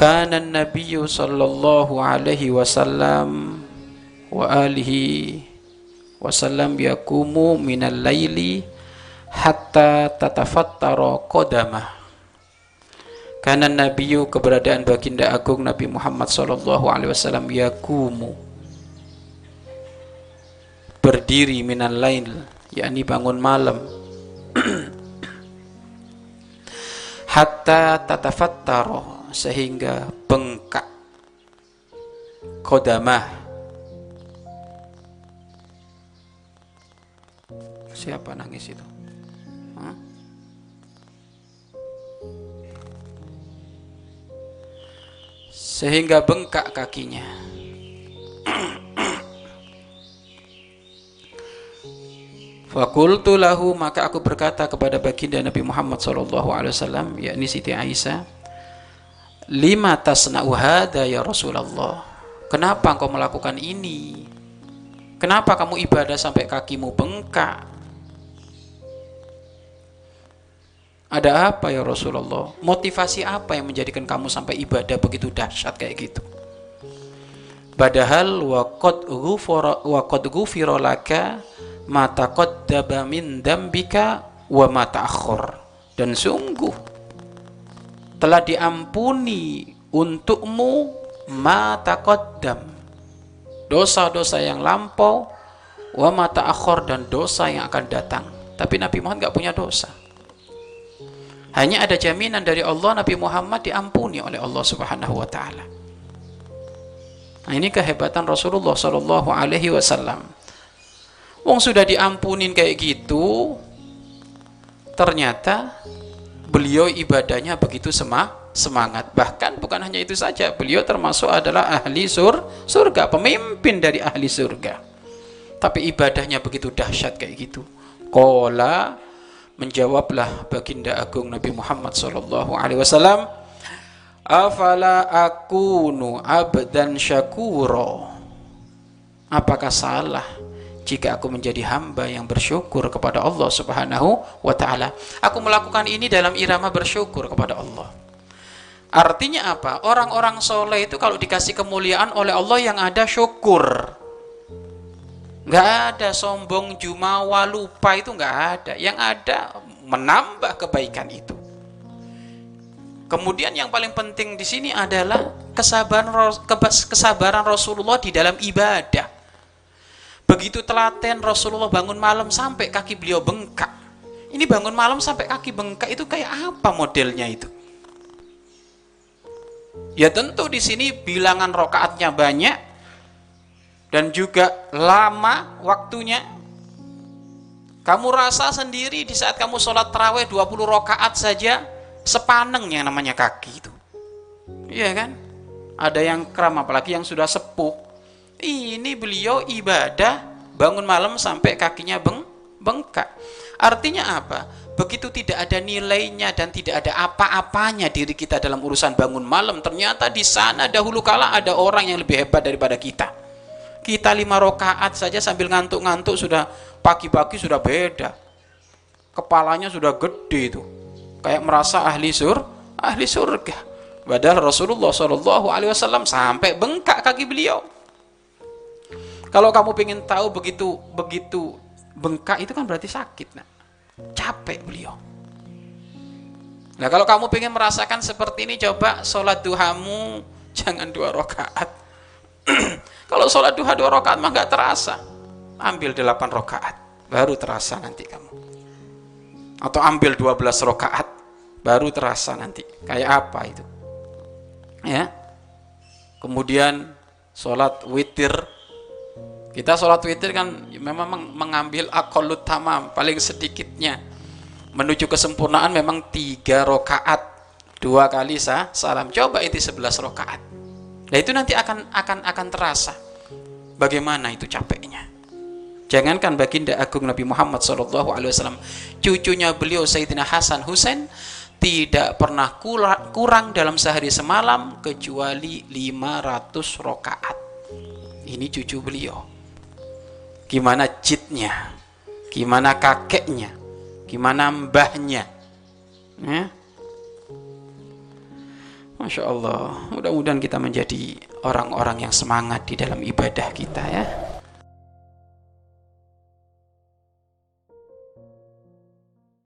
Kana Nabi sallallahu alaihi wasallam wa alihi wasallam yakumu minal laili hatta tatafattara qadamah. Karena Nabi keberadaan baginda agung Nabi Muhammad sallallahu alaihi wasallam yakumu berdiri minal lail yakni bangun malam hatta tatafattara sehingga bengkak. Kodamah siapa nangis itu? Sehingga bengkak kakinya Fakultu lahu maka aku berkata kepada baginda Nabi Muhammad wasallam yakni Siti Aisyah lima tasna'u hadha ya Rasulullah? Kenapa engkau melakukan ini? Kenapa kamu ibadah sampai kakimu bengkak? Ada apa ya Rasulullah? Motivasi apa yang menjadikan kamu sampai ibadah begitu dahsyat kayak gitu? Padahal waqad ghufira laka ma taqaddama min dambika wa ma ta'akhkhar dan sungguh telah diampuni untukmu mata kodam dosa-dosa yang lampau wa mata akhor dan dosa yang akan datang. Tapi Nabi Muhammad nggak punya dosa. Hanya ada jaminan dari Allah Nabi Muhammad diampuni oleh Allah Subhanahu wa taala. Nah ini kehebatan Rasulullah Shallallahu alaihi wasallam wong sudah diampunin kayak gitu ternyata beliau ibadahnya begitu semangat. Bahkan bukan hanya itu saja beliau termasuk adalah ahli sur surga pemimpin dari ahli surga. Tapi ibadahnya begitu dahsyat kayak gitu. Kola menjawablah baginda agung Nabi Muhammad sallallahu alaihi wasallam afala akunu abdan syakuro? Apakah salah jika aku menjadi hamba yang bersyukur kepada Allah Subhanahu wa taala. Aku melakukan ini dalam irama bersyukur kepada Allah. Artinya apa? Orang-orang soleh itu kalau dikasih kemuliaan oleh Allah yang ada syukur. Nggak ada sombong, jumawa, lupa itu nggak ada. Yang ada menambah kebaikan itu. Kemudian yang paling penting di sini adalah kesabaran kesabaran Rasulullah di dalam ibadah Begitu telaten Rasulullah bangun malam sampai kaki beliau bengkak. Ini bangun malam sampai kaki bengkak itu kayak apa modelnya itu? Ya tentu di sini bilangan rokaatnya banyak dan juga lama waktunya. Kamu rasa sendiri di saat kamu sholat terawih 20 rokaat saja sepaneng yang namanya kaki itu. Iya kan? Ada yang kram apalagi yang sudah sepuh ini beliau ibadah bangun malam sampai kakinya beng bengkak. Artinya apa? Begitu tidak ada nilainya dan tidak ada apa-apanya diri kita dalam urusan bangun malam, ternyata di sana dahulu kala ada orang yang lebih hebat daripada kita. Kita lima rokaat saja sambil ngantuk-ngantuk sudah pagi-pagi sudah beda. Kepalanya sudah gede itu, kayak merasa ahli sur, ahli surga. Padahal Rasulullah Wasallam sampai bengkak kaki beliau. Kalau kamu ingin tahu begitu begitu bengkak itu kan berarti sakit, nak. Capek beliau. Nah kalau kamu ingin merasakan seperti ini, coba sholat duhamu jangan dua rakaat. kalau sholat duha dua rakaat mah nggak terasa. Ambil delapan rakaat, baru terasa nanti kamu. Atau ambil dua belas rakaat, baru terasa nanti. Kayak apa itu? Ya. Kemudian sholat witir kita sholat witir kan memang mengambil akolut tamam, paling sedikitnya. Menuju kesempurnaan memang tiga rokaat, dua kali sah, salam. Coba itu sebelas rokaat. Nah itu nanti akan akan akan terasa bagaimana itu capeknya. Jangankan baginda agung Nabi Muhammad SAW, cucunya beliau Sayyidina Hasan Husain tidak pernah kurang dalam sehari semalam kecuali 500 rokaat. Ini cucu beliau gimana citnya, gimana kakeknya, gimana mbahnya. Ya. Masya Allah, mudah-mudahan kita menjadi orang-orang yang semangat di dalam ibadah kita ya.